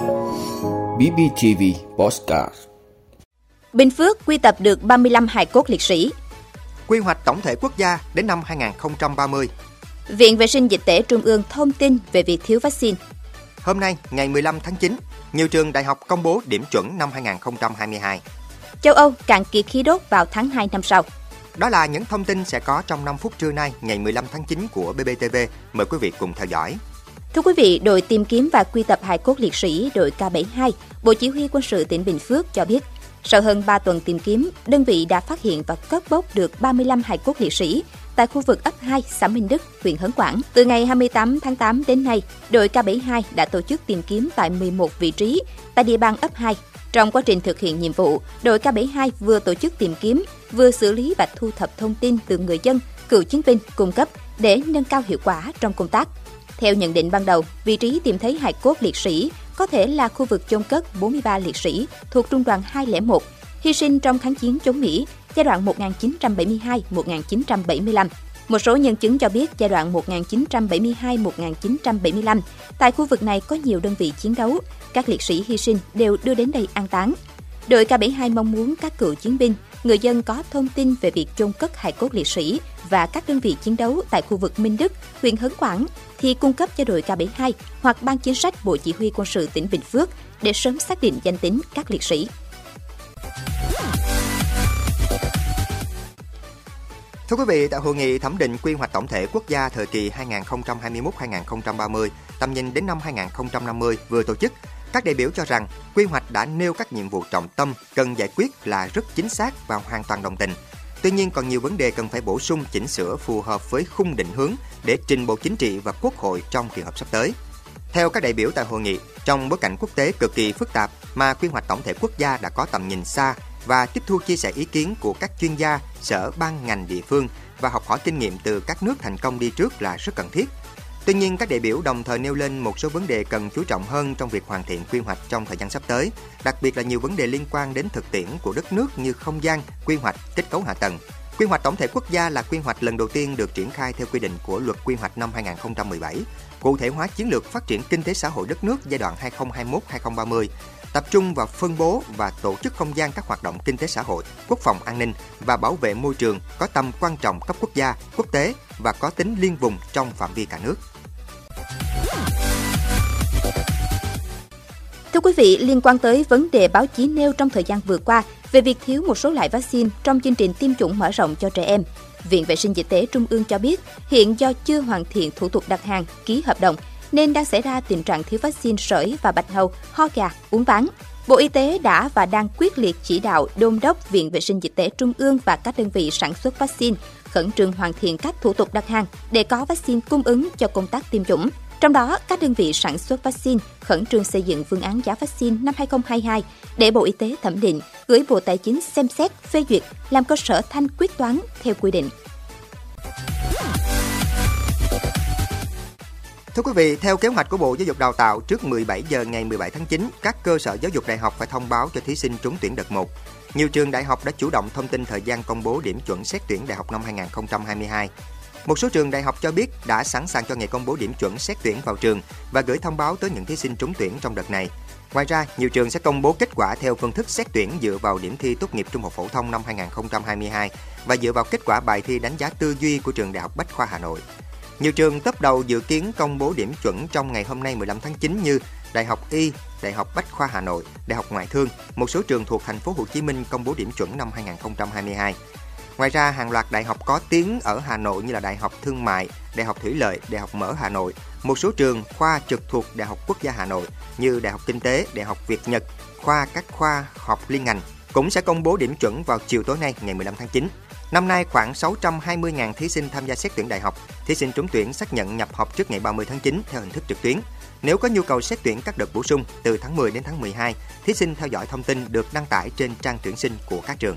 BBTV Postcard Bình Phước quy tập được 35 hài cốt liệt sĩ. Quy hoạch tổng thể quốc gia đến năm 2030. Viện Vệ sinh Dịch tễ Trung ương thông tin về việc thiếu vaccine. Hôm nay, ngày 15 tháng 9, nhiều trường đại học công bố điểm chuẩn năm 2022. Châu Âu cạn kiệt khí đốt vào tháng 2 năm sau. Đó là những thông tin sẽ có trong 5 phút trưa nay, ngày 15 tháng 9 của BBTV. Mời quý vị cùng theo dõi. Thưa quý vị, đội tìm kiếm và quy tập hài cốt liệt sĩ đội K72, Bộ Chỉ huy quân sự tỉnh Bình Phước cho biết, sau hơn 3 tuần tìm kiếm, đơn vị đã phát hiện và cất bốc được 35 hài cốt liệt sĩ tại khu vực ấp 2, xã Minh Đức, huyện Hớn Quảng. Từ ngày 28 tháng 8 đến nay, đội K72 đã tổ chức tìm kiếm tại 11 vị trí tại địa bàn ấp 2. Trong quá trình thực hiện nhiệm vụ, đội K72 vừa tổ chức tìm kiếm, vừa xử lý và thu thập thông tin từ người dân, cựu chiến binh cung cấp để nâng cao hiệu quả trong công tác. Theo nhận định ban đầu, vị trí tìm thấy hài cốt liệt sĩ có thể là khu vực chôn cất 43 liệt sĩ thuộc trung đoàn 201, hy sinh trong kháng chiến chống Mỹ giai đoạn 1972-1975. Một số nhân chứng cho biết giai đoạn 1972-1975, tại khu vực này có nhiều đơn vị chiến đấu, các liệt sĩ hy sinh đều đưa đến đây an táng. Đội K72 mong muốn các cựu chiến binh, người dân có thông tin về việc chôn cất hài cốt liệt sĩ và các đơn vị chiến đấu tại khu vực Minh Đức, huyện Hớn Quảng thì cung cấp cho đội K72 hoặc ban chính sách Bộ Chỉ huy quân sự tỉnh Bình Phước để sớm xác định danh tính các liệt sĩ. Thưa quý vị, tại hội nghị thẩm định quy hoạch tổng thể quốc gia thời kỳ 2021-2030, tầm nhìn đến năm 2050 vừa tổ chức, các đại biểu cho rằng quy hoạch đã nêu các nhiệm vụ trọng tâm cần giải quyết là rất chính xác và hoàn toàn đồng tình. Tuy nhiên còn nhiều vấn đề cần phải bổ sung chỉnh sửa phù hợp với khung định hướng để trình Bộ Chính trị và Quốc hội trong kỳ họp sắp tới. Theo các đại biểu tại hội nghị, trong bối cảnh quốc tế cực kỳ phức tạp mà quy hoạch tổng thể quốc gia đã có tầm nhìn xa và tiếp thu chia sẻ ý kiến của các chuyên gia, sở ban ngành địa phương và học hỏi kinh nghiệm từ các nước thành công đi trước là rất cần thiết. Tuy nhiên, các đại biểu đồng thời nêu lên một số vấn đề cần chú trọng hơn trong việc hoàn thiện quy hoạch trong thời gian sắp tới, đặc biệt là nhiều vấn đề liên quan đến thực tiễn của đất nước như không gian, quy hoạch, kết cấu hạ tầng. Quy hoạch tổng thể quốc gia là quy hoạch lần đầu tiên được triển khai theo quy định của Luật Quy hoạch năm 2017, cụ thể hóa chiến lược phát triển kinh tế xã hội đất nước giai đoạn 2021-2030, tập trung vào phân bố và tổ chức không gian các hoạt động kinh tế xã hội, quốc phòng an ninh và bảo vệ môi trường có tầm quan trọng cấp quốc gia, quốc tế và có tính liên vùng trong phạm vi cả nước. Thưa quý vị, liên quan tới vấn đề báo chí nêu trong thời gian vừa qua về việc thiếu một số loại vaccine trong chương trình tiêm chủng mở rộng cho trẻ em, Viện Vệ sinh Dịch tế Trung ương cho biết hiện do chưa hoàn thiện thủ tục đặt hàng, ký hợp đồng nên đang xảy ra tình trạng thiếu vaccine sởi và bạch hầu, ho gà, uống ván. Bộ Y tế đã và đang quyết liệt chỉ đạo đôn đốc Viện Vệ sinh Dịch tế Trung ương và các đơn vị sản xuất vaccine khẩn trương hoàn thiện các thủ tục đặt hàng để có vaccine cung ứng cho công tác tiêm chủng. Trong đó, các đơn vị sản xuất vaccine khẩn trương xây dựng phương án giá vaccine năm 2022 để Bộ Y tế thẩm định, gửi Bộ Tài chính xem xét, phê duyệt, làm cơ sở thanh quyết toán theo quy định. Thưa quý vị, theo kế hoạch của Bộ Giáo dục Đào tạo, trước 17 giờ ngày 17 tháng 9, các cơ sở giáo dục đại học phải thông báo cho thí sinh trúng tuyển đợt 1. Nhiều trường đại học đã chủ động thông tin thời gian công bố điểm chuẩn xét tuyển đại học năm 2022. Một số trường đại học cho biết đã sẵn sàng cho ngày công bố điểm chuẩn xét tuyển vào trường và gửi thông báo tới những thí sinh trúng tuyển trong đợt này. Ngoài ra, nhiều trường sẽ công bố kết quả theo phương thức xét tuyển dựa vào điểm thi tốt nghiệp trung học phổ thông năm 2022 và dựa vào kết quả bài thi đánh giá tư duy của trường Đại học Bách khoa Hà Nội. Nhiều trường tấp đầu dự kiến công bố điểm chuẩn trong ngày hôm nay 15 tháng 9 như Đại học Y, Đại học Bách khoa Hà Nội, Đại học Ngoại thương, một số trường thuộc thành phố Hồ Chí Minh công bố điểm chuẩn năm 2022. Ngoài ra, hàng loạt đại học có tiếng ở Hà Nội như là Đại học Thương mại, Đại học Thủy lợi, Đại học Mở Hà Nội, một số trường khoa trực thuộc Đại học Quốc gia Hà Nội như Đại học Kinh tế, Đại học Việt Nhật, khoa các khoa học liên ngành cũng sẽ công bố điểm chuẩn vào chiều tối nay ngày 15 tháng 9. Năm nay khoảng 620.000 thí sinh tham gia xét tuyển đại học. Thí sinh trúng tuyển xác nhận nhập học trước ngày 30 tháng 9 theo hình thức trực tuyến. Nếu có nhu cầu xét tuyển các đợt bổ sung từ tháng 10 đến tháng 12, thí sinh theo dõi thông tin được đăng tải trên trang tuyển sinh của các trường.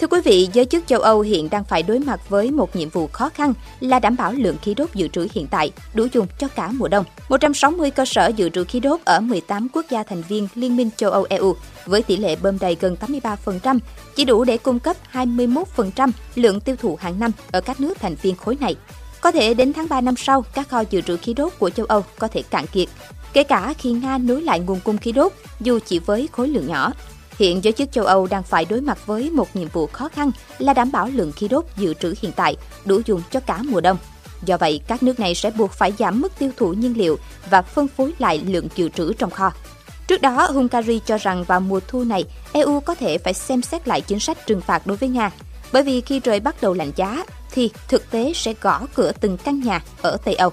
Thưa quý vị, giới chức châu Âu hiện đang phải đối mặt với một nhiệm vụ khó khăn là đảm bảo lượng khí đốt dự trữ hiện tại đủ dùng cho cả mùa đông. 160 cơ sở dự trữ khí đốt ở 18 quốc gia thành viên Liên minh châu Âu EU với tỷ lệ bơm đầy gần 83%, chỉ đủ để cung cấp 21% lượng tiêu thụ hàng năm ở các nước thành viên khối này. Có thể đến tháng 3 năm sau, các kho dự trữ khí đốt của châu Âu có thể cạn kiệt, kể cả khi Nga nối lại nguồn cung khí đốt, dù chỉ với khối lượng nhỏ. Hiện giới chức châu Âu đang phải đối mặt với một nhiệm vụ khó khăn là đảm bảo lượng khí đốt dự trữ hiện tại đủ dùng cho cả mùa đông. Do vậy, các nước này sẽ buộc phải giảm mức tiêu thụ nhiên liệu và phân phối lại lượng dự trữ trong kho. Trước đó, Hungary cho rằng vào mùa thu này, EU có thể phải xem xét lại chính sách trừng phạt đối với Nga, bởi vì khi trời bắt đầu lạnh giá, thì thực tế sẽ gõ cửa từng căn nhà ở Tây Âu.